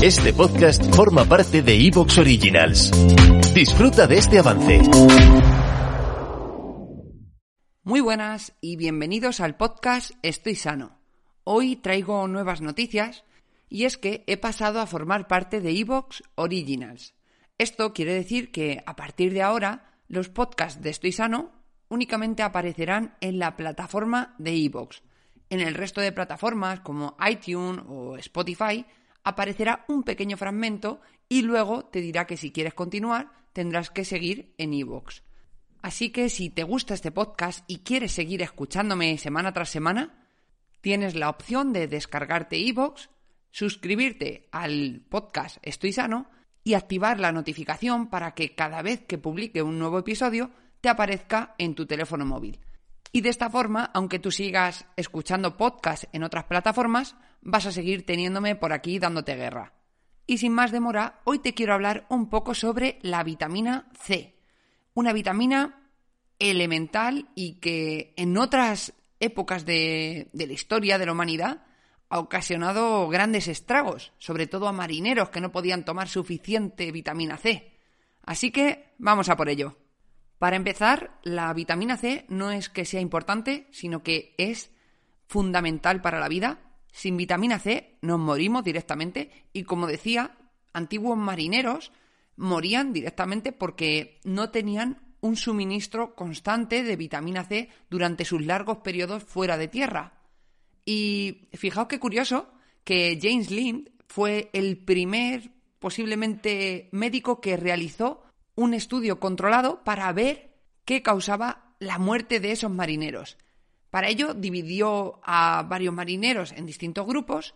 Este podcast forma parte de Evox Originals. Disfruta de este avance. Muy buenas y bienvenidos al podcast Estoy Sano. Hoy traigo nuevas noticias y es que he pasado a formar parte de Evox Originals. Esto quiere decir que a partir de ahora los podcasts de Estoy Sano únicamente aparecerán en la plataforma de Evox. En el resto de plataformas como iTunes o Spotify aparecerá un pequeño fragmento y luego te dirá que si quieres continuar tendrás que seguir en iVoox. Así que si te gusta este podcast y quieres seguir escuchándome semana tras semana, tienes la opción de descargarte iVoox, suscribirte al podcast Estoy Sano y activar la notificación para que cada vez que publique un nuevo episodio te aparezca en tu teléfono móvil. Y de esta forma, aunque tú sigas escuchando podcasts en otras plataformas, vas a seguir teniéndome por aquí dándote guerra. Y sin más demora, hoy te quiero hablar un poco sobre la vitamina C. Una vitamina elemental y que en otras épocas de, de la historia de la humanidad ha ocasionado grandes estragos, sobre todo a marineros que no podían tomar suficiente vitamina C. Así que vamos a por ello. Para empezar, la vitamina C no es que sea importante, sino que es fundamental para la vida. Sin vitamina C nos morimos directamente y como decía, antiguos marineros morían directamente porque no tenían un suministro constante de vitamina C durante sus largos periodos fuera de tierra. Y fijaos qué curioso que James Lind fue el primer posiblemente médico que realizó un estudio controlado para ver qué causaba la muerte de esos marineros. Para ello dividió a varios marineros en distintos grupos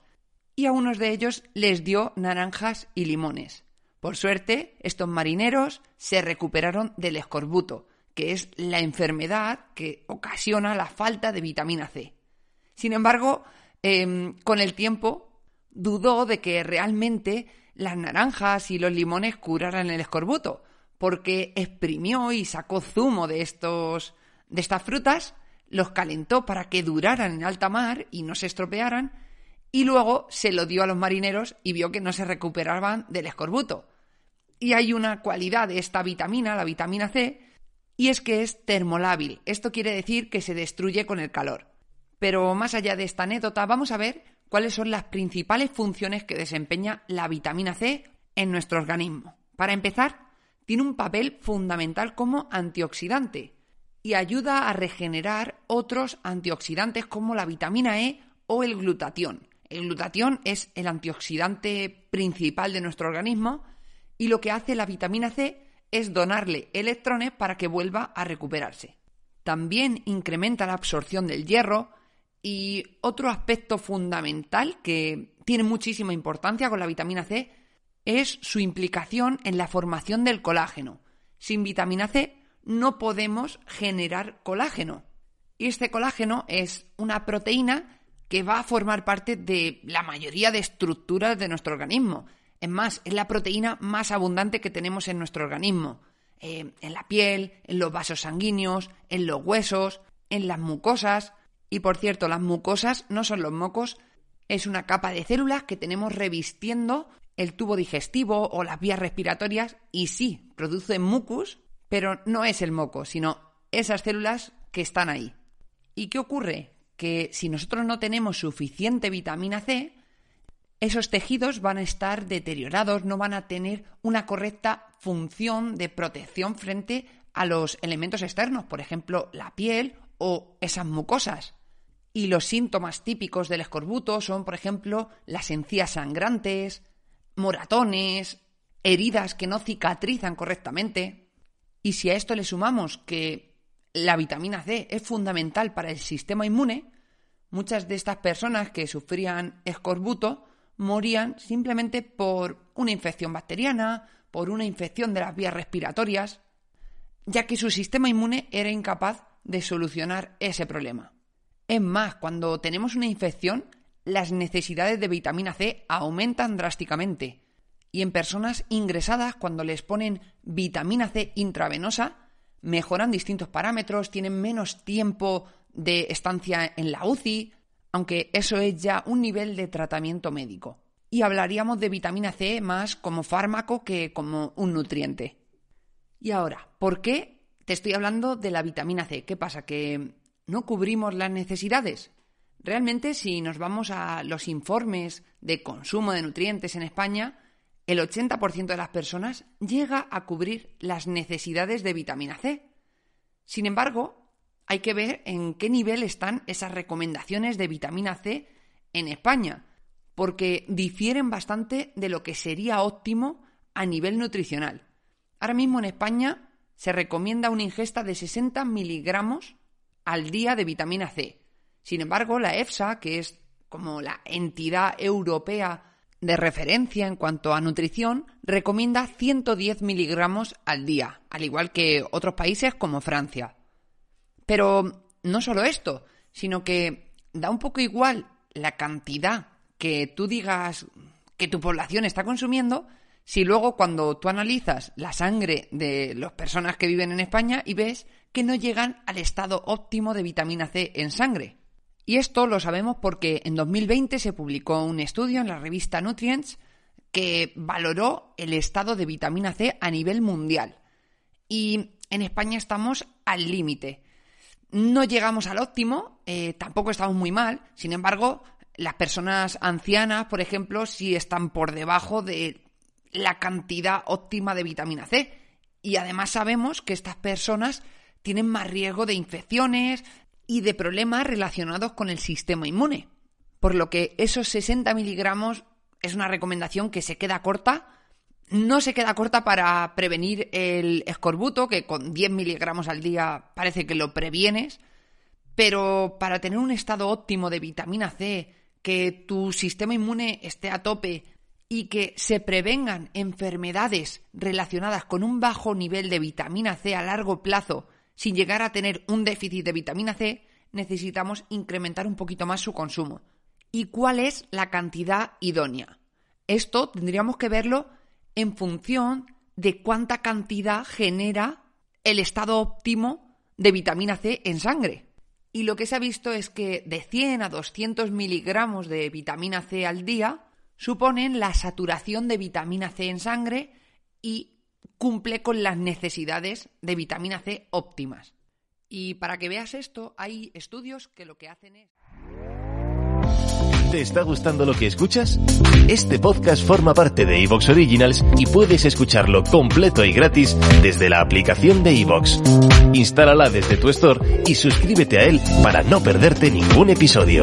y a unos de ellos les dio naranjas y limones. Por suerte, estos marineros se recuperaron del escorbuto, que es la enfermedad que ocasiona la falta de vitamina C. Sin embargo, em, con el tiempo dudó de que realmente las naranjas y los limones curaran el escorbuto, porque exprimió y sacó zumo de estos de estas frutas, los calentó para que duraran en alta mar y no se estropearan, y luego se lo dio a los marineros y vio que no se recuperaban del escorbuto. Y hay una cualidad de esta vitamina, la vitamina C, y es que es termolábil. Esto quiere decir que se destruye con el calor. Pero más allá de esta anécdota, vamos a ver cuáles son las principales funciones que desempeña la vitamina C en nuestro organismo. Para empezar, tiene un papel fundamental como antioxidante y ayuda a regenerar otros antioxidantes como la vitamina E o el glutatión. El glutatión es el antioxidante principal de nuestro organismo y lo que hace la vitamina C es donarle electrones para que vuelva a recuperarse. También incrementa la absorción del hierro y otro aspecto fundamental que tiene muchísima importancia con la vitamina C es su implicación en la formación del colágeno. Sin vitamina C no podemos generar colágeno. Y este colágeno es una proteína que va a formar parte de la mayoría de estructuras de nuestro organismo. Es más, es la proteína más abundante que tenemos en nuestro organismo. Eh, en la piel, en los vasos sanguíneos, en los huesos, en las mucosas. Y por cierto, las mucosas no son los mocos, es una capa de células que tenemos revistiendo el tubo digestivo o las vías respiratorias y sí, produce mucus, pero no es el moco, sino esas células que están ahí. ¿Y qué ocurre? Que si nosotros no tenemos suficiente vitamina C, esos tejidos van a estar deteriorados, no van a tener una correcta función de protección frente a los elementos externos, por ejemplo, la piel o esas mucosas. Y los síntomas típicos del escorbuto son, por ejemplo, las encías sangrantes, moratones, heridas que no cicatrizan correctamente. Y si a esto le sumamos que la vitamina C es fundamental para el sistema inmune, muchas de estas personas que sufrían escorbuto morían simplemente por una infección bacteriana, por una infección de las vías respiratorias, ya que su sistema inmune era incapaz de solucionar ese problema. Es más, cuando tenemos una infección, las necesidades de vitamina C aumentan drásticamente. Y en personas ingresadas, cuando les ponen vitamina C intravenosa, mejoran distintos parámetros, tienen menos tiempo de estancia en la UCI, aunque eso es ya un nivel de tratamiento médico. Y hablaríamos de vitamina C más como fármaco que como un nutriente. Y ahora, ¿por qué te estoy hablando de la vitamina C? ¿Qué pasa? ¿Que no cubrimos las necesidades? Realmente, si nos vamos a los informes de consumo de nutrientes en España, el 80% de las personas llega a cubrir las necesidades de vitamina C. Sin embargo, hay que ver en qué nivel están esas recomendaciones de vitamina C en España, porque difieren bastante de lo que sería óptimo a nivel nutricional. Ahora mismo en España se recomienda una ingesta de 60 miligramos al día de vitamina C. Sin embargo, la EFSA, que es como la entidad europea de referencia en cuanto a nutrición, recomienda 110 miligramos al día, al igual que otros países como Francia. Pero no solo esto, sino que da un poco igual la cantidad que tú digas que tu población está consumiendo, si luego cuando tú analizas la sangre de las personas que viven en España y ves que no llegan al estado óptimo de vitamina C en sangre. Y esto lo sabemos porque en 2020 se publicó un estudio en la revista Nutrients que valoró el estado de vitamina C a nivel mundial. Y en España estamos al límite. No llegamos al óptimo, eh, tampoco estamos muy mal, sin embargo, las personas ancianas, por ejemplo, sí están por debajo de la cantidad óptima de vitamina C. Y además sabemos que estas personas tienen más riesgo de infecciones, y de problemas relacionados con el sistema inmune. Por lo que esos 60 miligramos es una recomendación que se queda corta. No se queda corta para prevenir el escorbuto, que con 10 miligramos al día parece que lo previenes, pero para tener un estado óptimo de vitamina C, que tu sistema inmune esté a tope y que se prevengan enfermedades relacionadas con un bajo nivel de vitamina C a largo plazo sin llegar a tener un déficit de vitamina C, necesitamos incrementar un poquito más su consumo. ¿Y cuál es la cantidad idónea? Esto tendríamos que verlo en función de cuánta cantidad genera el estado óptimo de vitamina C en sangre. Y lo que se ha visto es que de 100 a 200 miligramos de vitamina C al día suponen la saturación de vitamina C en sangre y cumple con las necesidades de vitamina C óptimas. Y para que veas esto, hay estudios que lo que hacen es... ¿Te está gustando lo que escuchas? Este podcast forma parte de Evox Originals y puedes escucharlo completo y gratis desde la aplicación de Evox. Instálala desde tu store y suscríbete a él para no perderte ningún episodio.